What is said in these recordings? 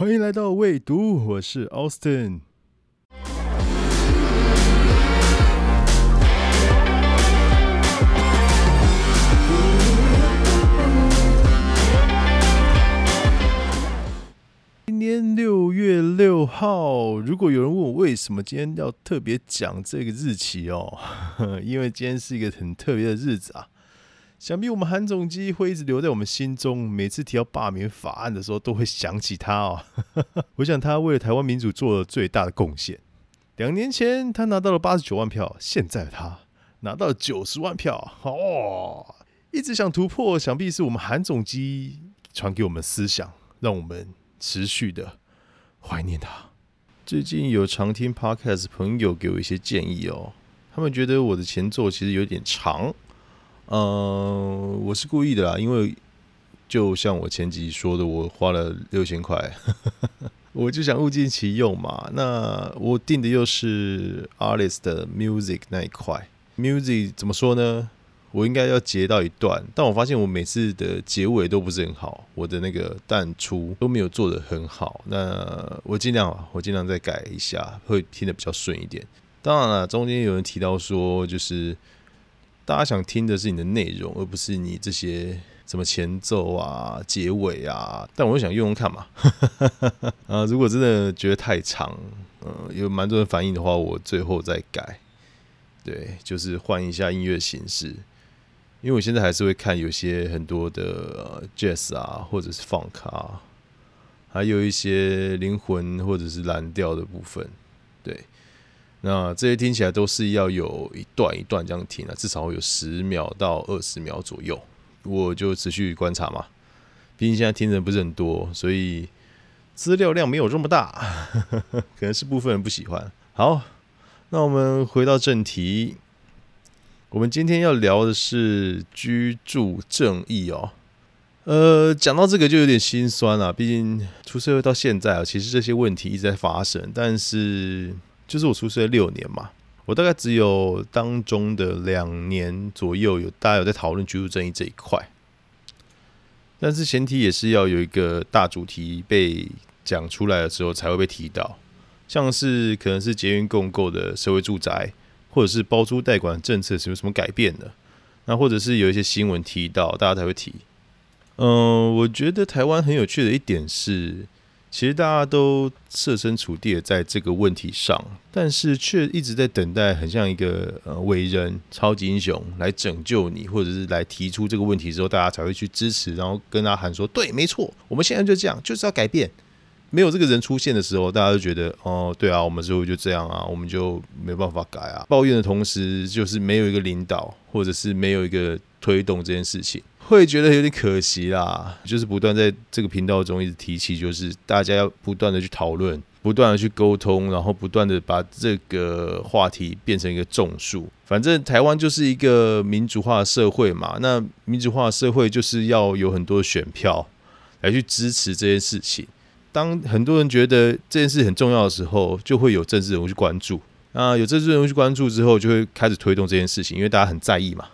欢迎来到未读，我是 Austin。今天六月六号，如果有人问我为什么今天要特别讲这个日期哦，因为今天是一个很特别的日子啊。想必我们韩总机会一直留在我们心中，每次提到罢免法案的时候，都会想起他哦。我想他为了台湾民主做了最大的贡献。两年前他拿到了八十九万票，现在他拿到了九十万票，哦，一直想突破，想必是我们韩总机传给我们思想，让我们持续的怀念他。最近有常听 Podcast 朋友给我一些建议哦，他们觉得我的前奏其实有点长。嗯，我是故意的啦，因为就像我前集说的，我花了六千块，我就想物尽其用嘛。那我定的又是 artist 的 music 那一块，music 怎么说呢？我应该要截到一段，但我发现我每次的结尾都不是很好，我的那个淡出都没有做的很好。那我尽量，我尽量再改一下，会听得比较顺一点。当然了，中间有人提到说，就是。大家想听的是你的内容，而不是你这些什么前奏啊、结尾啊。但我又想用用看嘛，啊，如果真的觉得太长，呃，有蛮多人反应的话，我最后再改。对，就是换一下音乐形式，因为我现在还是会看有些很多的 jazz 啊，或者是 funk 啊，还有一些灵魂或者是蓝调的部分，对。那这些听起来都是要有一段一段这样听啊，至少有十秒到二十秒左右。我就持续观察嘛，毕竟现在听的人不是很多，所以资料量没有这么大，可能是部分人不喜欢。好，那我们回到正题，我们今天要聊的是居住正义哦。呃，讲到这个就有点心酸了，毕竟出社会到现在啊，其实这些问题一直在发生，但是。就是我出生六年嘛，我大概只有当中的两年左右有大家有在讨论居住正义这一块，但是前提也是要有一个大主题被讲出来的时候才会被提到，像是可能是捷运共购的社会住宅，或者是包租代管政策是有什么改变的，那或者是有一些新闻提到，大家才会提。嗯，我觉得台湾很有趣的一点是。其实大家都设身处地的在这个问题上，但是却一直在等待，很像一个呃伟人、超级英雄来拯救你，或者是来提出这个问题之后，大家才会去支持，然后跟他喊说：“对，没错，我们现在就这样，就是要改变。”没有这个人出现的时候，大家都觉得：“哦，对啊，我们之后就这样啊，我们就没办法改啊。”抱怨的同时，就是没有一个领导，或者是没有一个推动这件事情。会觉得有点可惜啦，就是不断在这个频道中一直提起，就是大家要不断的去讨论，不断的去沟通，然后不断的把这个话题变成一个众数。反正台湾就是一个民主化的社会嘛，那民主化的社会就是要有很多选票来去支持这件事情。当很多人觉得这件事很重要的时候，就会有政治人物去关注。那有政治人物去关注之后，就会开始推动这件事情，因为大家很在意嘛。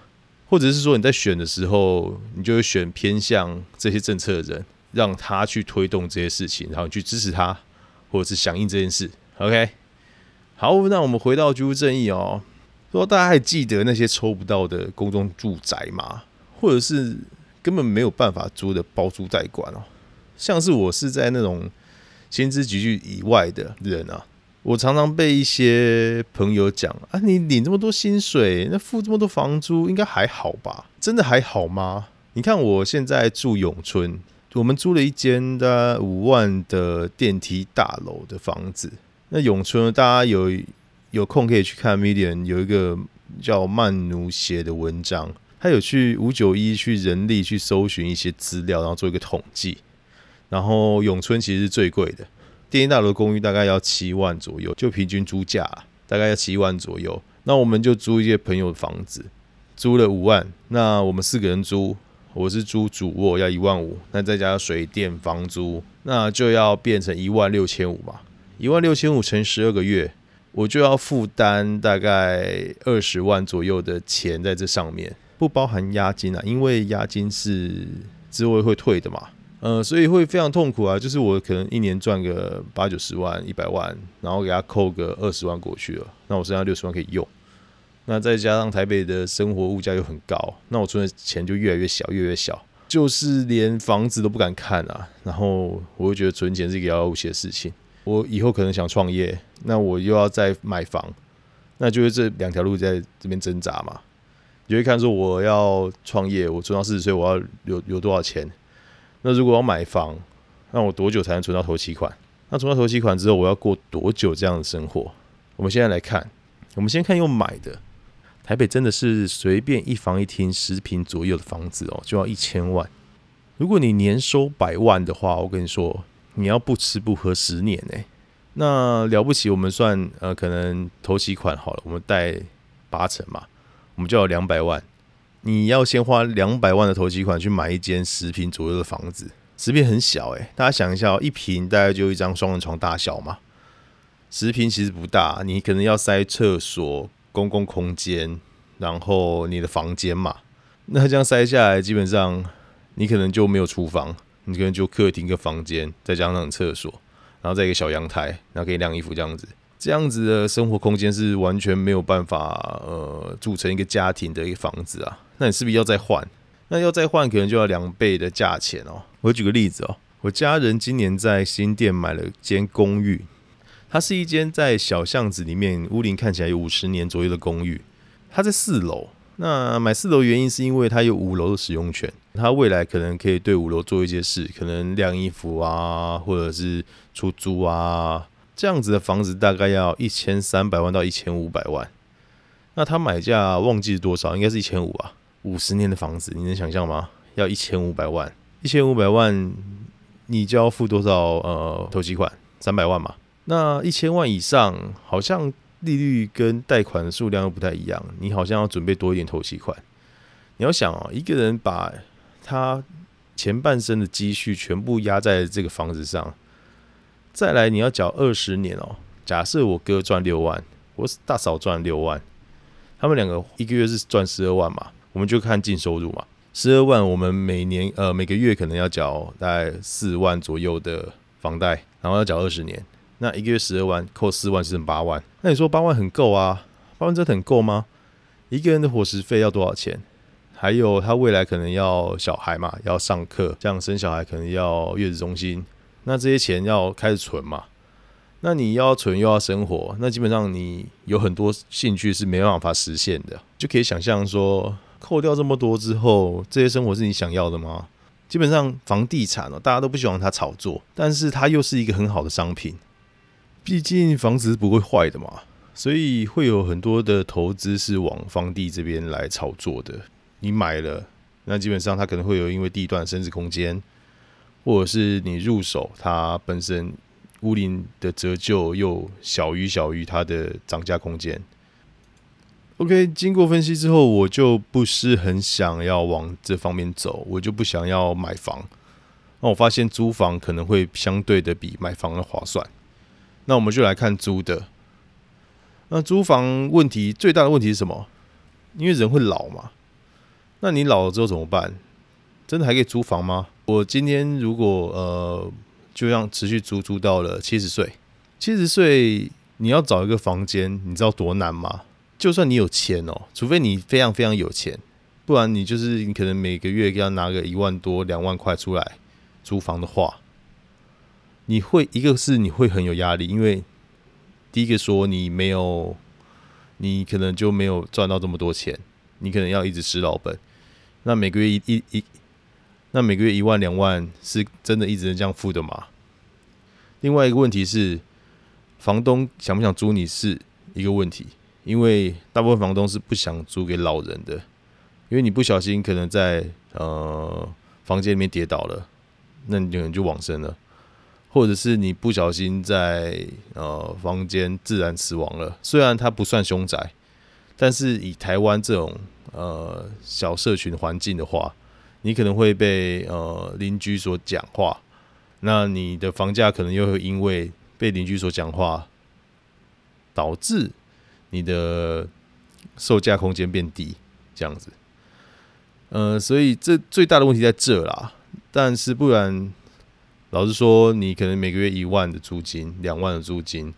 或者是说你在选的时候，你就会选偏向这些政策的人，让他去推动这些事情，然后去支持他，或者是响应这件事。OK，好，那我们回到居住正义哦。说大家还记得那些抽不到的公众住宅吗？或者是根本没有办法租的包租代管哦？像是我是在那种薪资集聚以外的人啊。我常常被一些朋友讲啊，你领这么多薪水，那付这么多房租，应该还好吧？真的还好吗？你看我现在住永春，我们租了一间的五万的电梯大楼的房子。那永春大家有有空可以去看 Medium，有一个叫曼奴写的文章，他有去五九一去人力去搜寻一些资料，然后做一个统计。然后永春其实是最贵的。电梯大楼公寓大概要七万左右，就平均租价大概要七万左右。那我们就租一些朋友的房子，租了五万。那我们四个人租，我是租主卧要一万五，那再加水电房租，那就要变成一万六千五嘛。一万六千五乘十二个月，我就要负担大概二十万左右的钱在这上面，不包含押金啊，因为押金是之后会退的嘛。呃，所以会非常痛苦啊。就是我可能一年赚个八九十万、一百万，然后给他扣个二十万过去了，那我剩下六十万可以用。那再加上台北的生活物价又很高，那我存的钱就越来越小，越来越小，就是连房子都不敢看啊。然后我会觉得存钱是一个遥遥无期的事情。我以后可能想创业，那我又要再买房，那就是这两条路在这边挣扎嘛。你会看说我要创业，我存到四十岁，我要有有多少钱？那如果要买房，那我多久才能存到头期款？那存到头期款之后，我要过多久这样的生活？我们现在来看，我们先看用买的。台北真的是随便一房一厅十平左右的房子哦，就要一千万。如果你年收百万的话，我跟你说，你要不吃不喝十年呢。那了不起，我们算呃，可能头期款好了，我们贷八成嘛，我们就要两百万。你要先花两百万的头期款去买一间十平左右的房子，十平很小诶，大家想一下，一平大概就一张双人床大小嘛，十平其实不大，你可能要塞厕所。公共空间，然后你的房间嘛，那这样塞下来，基本上你可能就没有厨房，你可能就客厅、跟房间，再加上厕所，然后再一个小阳台，然后可以晾衣服这样子，这样子的生活空间是完全没有办法呃组成一个家庭的一个房子啊。那你是不是要再换？那要再换，可能就要两倍的价钱哦。我举个例子哦，我家人今年在新店买了间公寓。它是一间在小巷子里面，屋龄看起来有五十年左右的公寓。它在四楼。那买四楼原因是因为它有五楼的使用权，它未来可能可以对五楼做一些事，可能晾衣服啊，或者是出租啊。这样子的房子大概要一千三百万到一千五百万。那他买价忘记是多少？应该是一千五啊。五十年的房子，你能想象吗？要一千五百万，一千五百万，你就要付多少？呃，投期款三百万嘛。那一千万以上，好像利率跟贷款的数量又不太一样，你好像要准备多一点头期款。你要想哦，一个人把他前半生的积蓄全部压在这个房子上，再来你要缴二十年哦。假设我哥赚六万，我大嫂赚六万，他们两个一个月是赚十二万嘛？我们就看净收入嘛，十二万，我们每年呃每个月可能要缴大概四万左右的房贷，然后要缴二十年。那一个月十二万，扣四万是剩八万。那你说八万很够啊？八万真的很够吗？一个人的伙食费要多少钱？还有他未来可能要小孩嘛，要上课，这样生小孩可能要月子中心。那这些钱要开始存嘛？那你要存又要生活，那基本上你有很多兴趣是没办法实现的。就可以想象说，扣掉这么多之后，这些生活是你想要的吗？基本上房地产哦，大家都不希望它炒作，但是它又是一个很好的商品。毕竟房子不会坏的嘛，所以会有很多的投资是往房地这边来炒作的。你买了，那基本上它可能会有因为地段升值空间，或者是你入手它本身屋龄的折旧又小于小于它的涨价空间。OK，经过分析之后，我就不是很想要往这方面走，我就不想要买房。那我发现租房可能会相对的比买房的划算。那我们就来看租的。那租房问题最大的问题是什么？因为人会老嘛。那你老了之后怎么办？真的还可以租房吗？我今天如果呃，就让持续租租到了七十岁，七十岁你要找一个房间，你知道多难吗？就算你有钱哦，除非你非常非常有钱，不然你就是你可能每个月要拿个一万多两万块出来租房的话。你会一个是你会很有压力，因为第一个说你没有，你可能就没有赚到这么多钱，你可能要一直吃老本。那每个月一一一，那每个月一万两万是真的一直能这样付的吗？另外一个问题是，房东想不想租你是一个问题，因为大部分房东是不想租给老人的，因为你不小心可能在呃房间里面跌倒了，那你可能就往生了。或者是你不小心在呃房间自然死亡了，虽然它不算凶宅，但是以台湾这种呃小社群环境的话，你可能会被呃邻居所讲话，那你的房价可能又会因为被邻居所讲话，导致你的售价空间变低，这样子。呃，所以这最大的问题在这啦。但是不然，老实说，你可能每个月一万的租金，两万的租金，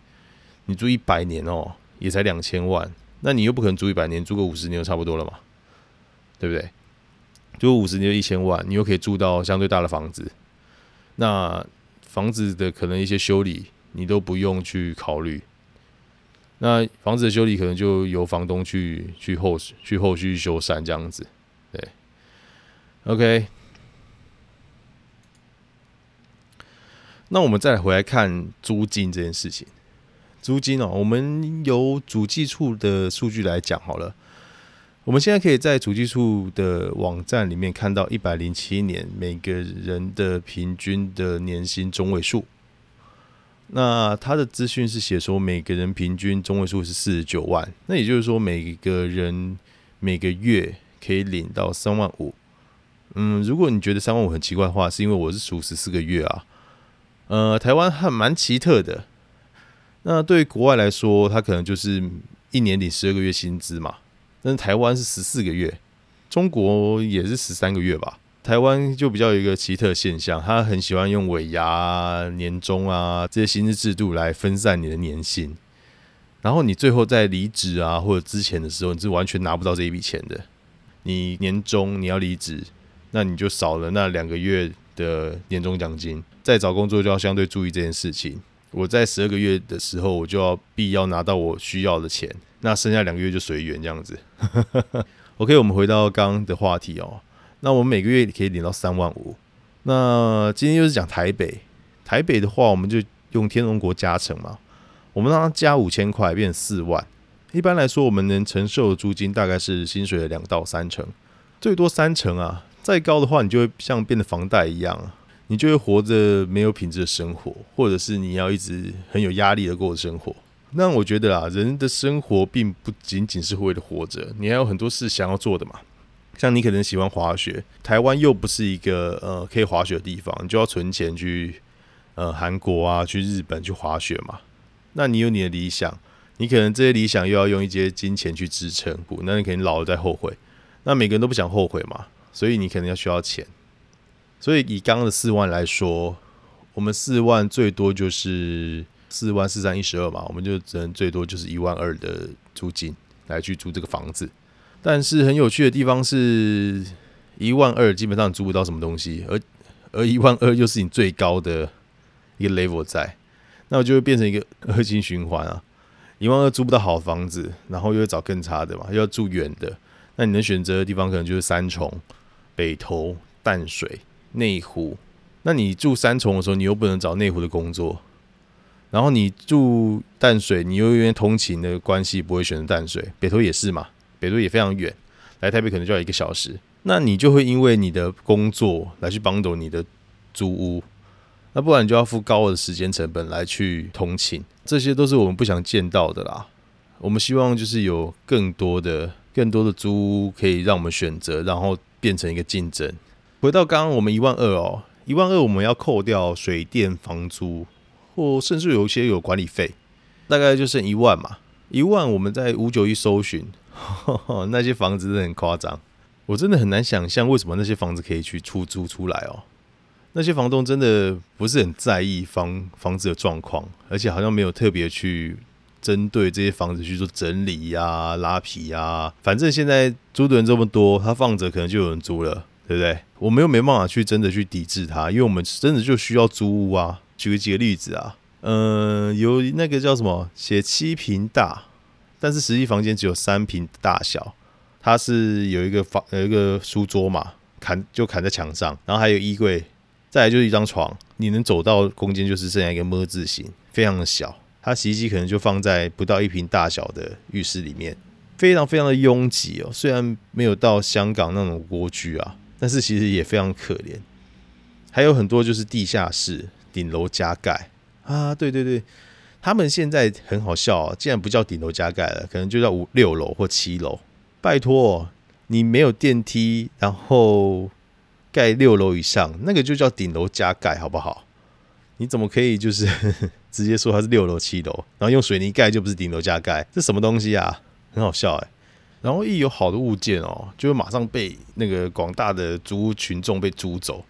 你租一百年哦，也才两千万，那你又不可能租一百年，租个五十年就差不多了嘛，对不对？租五十年就一千万，你又可以住到相对大的房子，那房子的可能一些修理你都不用去考虑，那房子的修理可能就由房东去去后去后续修缮这样子，对，OK。那我们再回来看租金这件事情，租金哦，我们由主计处的数据来讲好了。我们现在可以在主计处的网站里面看到一百零七年每个人的平均的年薪中位数。那他的资讯是写说每个人平均中位数是四十九万，那也就是说每个人每个月可以领到三万五。嗯，如果你觉得三万五很奇怪的话，是因为我是数十四个月啊。呃，台湾还蛮奇特的。那对国外来说，他可能就是一年领十二个月薪资嘛。但是台湾是十四个月，中国也是十三个月吧。台湾就比较有一个奇特现象，他很喜欢用尾牙、年终啊这些薪资制度来分散你的年薪。然后你最后在离职啊或者之前的时候，你是完全拿不到这一笔钱的。你年终你要离职，那你就少了那两个月的年终奖金。再找工作就要相对注意这件事情。我在十二个月的时候，我就要必要拿到我需要的钱，那剩下两个月就随缘这样子。OK，我们回到刚刚的话题哦。那我们每个月可以领到三万五。那今天又是讲台北，台北的话，我们就用天龙国加成嘛，我们让它加五千块，变四万。一般来说，我们能承受的租金大概是薪水的两到三成，最多三成啊。再高的话，你就会像变得房贷一样。你就会活着没有品质的生活，或者是你要一直很有压力的过生活。那我觉得啊，人的生活并不仅仅是为了活着，你还有很多事想要做的嘛。像你可能喜欢滑雪，台湾又不是一个呃可以滑雪的地方，你就要存钱去呃韩国啊，去日本去滑雪嘛。那你有你的理想，你可能这些理想又要用一些金钱去支撑，那你肯定老了再后悔。那每个人都不想后悔嘛，所以你可能要需要钱。所以以刚刚的四万来说，我们四万最多就是四万四三一十二嘛，我们就只能最多就是一万二的租金来去租这个房子。但是很有趣的地方是，一万二基本上租不到什么东西，而而一万二又是你最高的一个 level 在，那我就会变成一个 恶性循环啊！一万二租不到好房子，然后又要找更差的嘛，又要住远的，那你能选择的地方可能就是三重、北投、淡水。内湖，那你住三重的时候，你又不能找内湖的工作，然后你住淡水，你又因为通勤的关系不会选择淡水，北投也是嘛，北都也非常远，来台北可能就要一个小时，那你就会因为你的工作来去帮走你的租屋，那不然你就要付高额的时间成本来去通勤，这些都是我们不想见到的啦。我们希望就是有更多的、更多的租屋可以让我们选择，然后变成一个竞争。回到刚刚，我们一万二哦，一万二我们要扣掉水电房租，或甚至有一些有管理费，大概就剩一万嘛。一万我们在五九一搜寻，那些房子真的很夸张，我真的很难想象为什么那些房子可以去出租出来哦。那些房东真的不是很在意房房子的状况，而且好像没有特别去针对这些房子去做整理呀、拉皮呀。反正现在租的人这么多，他放着可能就有人租了。对不对？我们又没办法去真的去抵制他，因为我们真的就需要租屋啊。举几个例子啊，嗯，有那个叫什么写七平大，但是实际房间只有三平大小，它是有一个房有一个书桌嘛，砍就砍在墙上，然后还有衣柜，再来就是一张床，你能走到空间就是剩下一个么字形，非常的小。它洗衣机可能就放在不到一平大小的浴室里面，非常非常的拥挤哦。虽然没有到香港那种蜗居啊。但是其实也非常可怜，还有很多就是地下室、顶楼加盖啊，对对对，他们现在很好笑啊，竟然不叫顶楼加盖了，可能就叫五六楼或七楼。拜托，你没有电梯，然后盖六楼以上，那个就叫顶楼加盖，好不好？你怎么可以就是直接说它是六楼、七楼，然后用水泥盖就不是顶楼加盖？这什么东西啊？很好笑哎。然后一有好的物件哦，就会马上被那个广大的租屋群众被租走。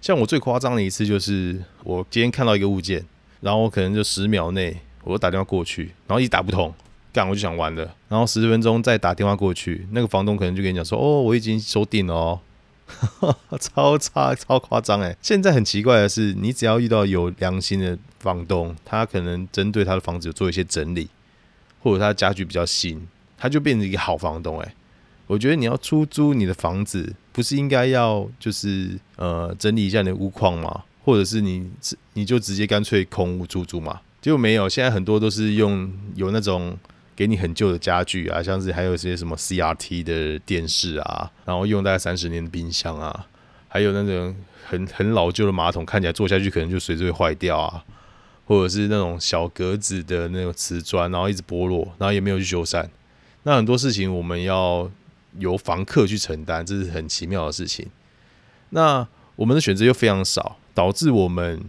像我最夸张的一次就是，我今天看到一个物件，然后我可能就十秒内我打电话过去，然后一打不通，干我就想完了，然后十分钟再打电话过去，那个房东可能就跟你讲说，哦，我已经收定了哦。超 差超夸张哎！现在很奇怪的是，你只要遇到有良心的房东，他可能针对他的房子做一些整理，或者他的家具比较新，他就变成一个好房东哎。我觉得你要出租你的房子，不是应该要就是呃整理一下你的屋况吗？或者是你你就直接干脆空屋出租嘛？结果没有，现在很多都是用有那种。给你很旧的家具啊，像是还有些什么 CRT 的电视啊，然后用大概三十年的冰箱啊，还有那种很很老旧的马桶，看起来坐下去可能就随时会坏掉啊，或者是那种小格子的那种瓷砖，然后一直剥落，然后也没有去修缮。那很多事情我们要由房客去承担，这是很奇妙的事情。那我们的选择又非常少，导致我们。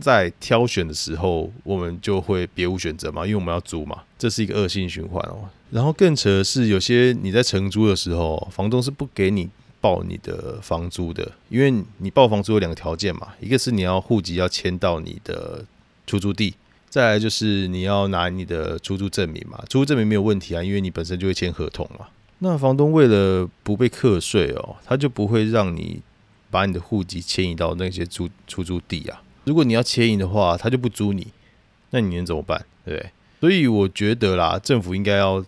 在挑选的时候，我们就会别无选择嘛，因为我们要租嘛，这是一个恶性循环哦。然后更扯的是，有些你在承租的时候，房东是不给你报你的房租的，因为你报房租有两个条件嘛，一个是你要户籍要迁到你的出租地，再来就是你要拿你的出租证明嘛，出租证明没有问题啊，因为你本身就会签合同嘛。那房东为了不被课税哦，他就不会让你把你的户籍迁移到那些租出租地啊。如果你要迁移的话，他就不租你，那你能怎么办？对不对？所以我觉得啦，政府应该要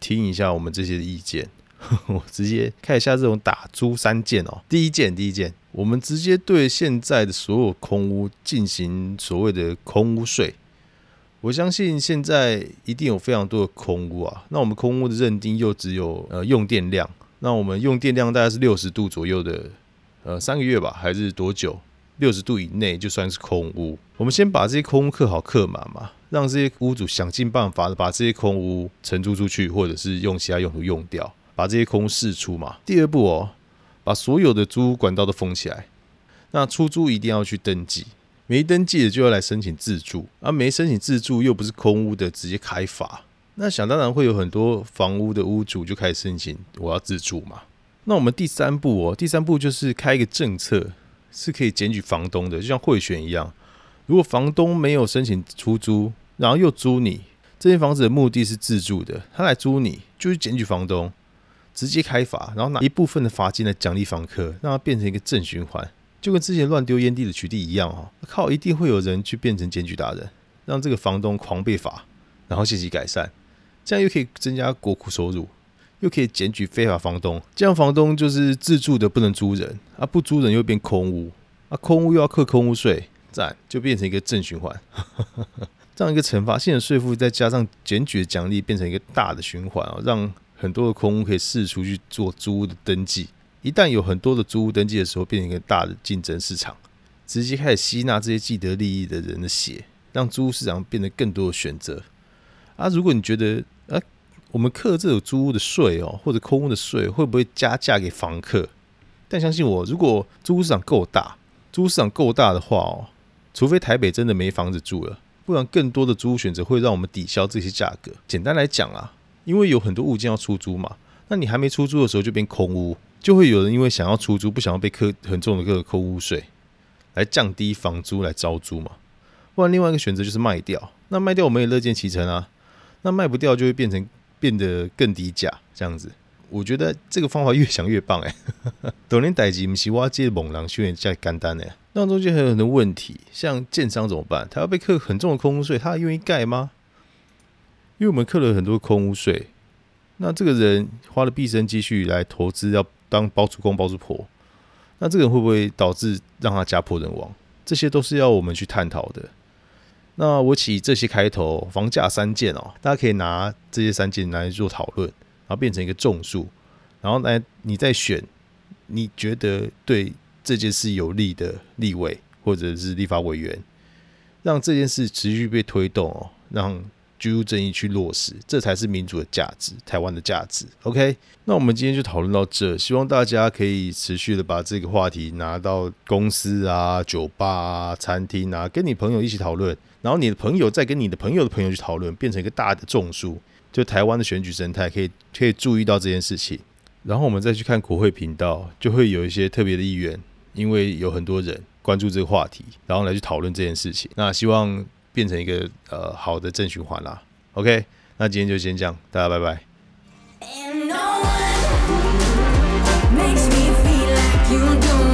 听一下我们这些意见。我直接看一下这种打租三件哦。第一件，第一件，我们直接对现在的所有空屋进行所谓的空屋税。我相信现在一定有非常多的空屋啊。那我们空屋的认定又只有呃用电量，那我们用电量大概是六十度左右的，呃三个月吧，还是多久？六十度以内就算是空屋，我们先把这些空屋刻好刻满嘛，让这些屋主想尽办法的把这些空屋承租出去，或者是用其他用途用掉，把这些空屋释出嘛。第二步哦，把所有的租屋管道都封起来。那出租一定要去登记，没登记的就要来申请自住，而没申请自住又不是空屋的，直接开罚。那想当然会有很多房屋的屋主就开始申请我要自住嘛。那我们第三步哦，第三步就是开一个政策。是可以检举房东的，就像贿选一样。如果房东没有申请出租，然后又租你这间房子的目的是自住的，他来租你就是检举房东，直接开罚，然后拿一部分的罚金来奖励房客，让它变成一个正循环，就跟之前乱丢烟蒂的取缔一样哦。靠，一定会有人去变成检举达人，让这个房东狂被罚，然后信息改善，这样又可以增加国库收入。又可以检举非法房东，这样房东就是自住的不能租人啊，不租人又变空屋啊，空屋又要扣空屋税，赞就变成一个正循环。这样一个惩罚性的税负，再加上检举的奖励，变成一个大的循环啊，让很多的空屋可以四处去做租屋的登记。一旦有很多的租屋登记的时候，变成一个大的竞争市场，直接开始吸纳这些既得利益的人的血，让租屋市场变得更多的选择啊。如果你觉得。我们克这种租屋的税哦，或者空屋的税，会不会加价给房客？但相信我，如果租屋市场够大，租屋市场够大的话哦，除非台北真的没房子住了，不然更多的租屋选择会让我们抵消这些价格。简单来讲啊，因为有很多物件要出租嘛，那你还没出租的时候就变空屋，就会有人因为想要出租，不想要被扣很重的个空屋税，来降低房租来招租嘛。不然另外一个选择就是卖掉，那卖掉我们也乐见其成啊。那卖不掉就会变成。变得更低价，这样子，我觉得这个方法越想越棒哎。等年代级不是挖接猛狼修炼加干单哎，那中间还有很多问题，像建商怎么办？他要被扣很重的空屋税，他愿意盖吗？因为我们扣了很多空屋税，那这个人花了毕生积蓄来投资，要当包租公包租婆，那这个人会不会导致让他家破人亡？这些都是要我们去探讨的。那我起这些开头，房价三件哦，大家可以拿这些三件来做讨论，然后变成一个众数，然后来你再选你觉得对这件事有利的立委或者是立法委员，让这件事持续被推动哦，让。居住正义去落实，这才是民主的价值，台湾的价值。OK，那我们今天就讨论到这，希望大家可以持续的把这个话题拿到公司啊、酒吧啊、餐厅啊，跟你朋友一起讨论，然后你的朋友再跟你的朋友的朋友去讨论变成一个大的众数就台湾的选举生态可以可以注意到这件事情。然后我们再去看国会频道就会有一些特别的意愿因为有很多人关注这个话题然后来去讨论这件事情。那希望变成一个呃好的正循环啦。Ok 那今天就先这样大家拜拜。Makes me feel like you do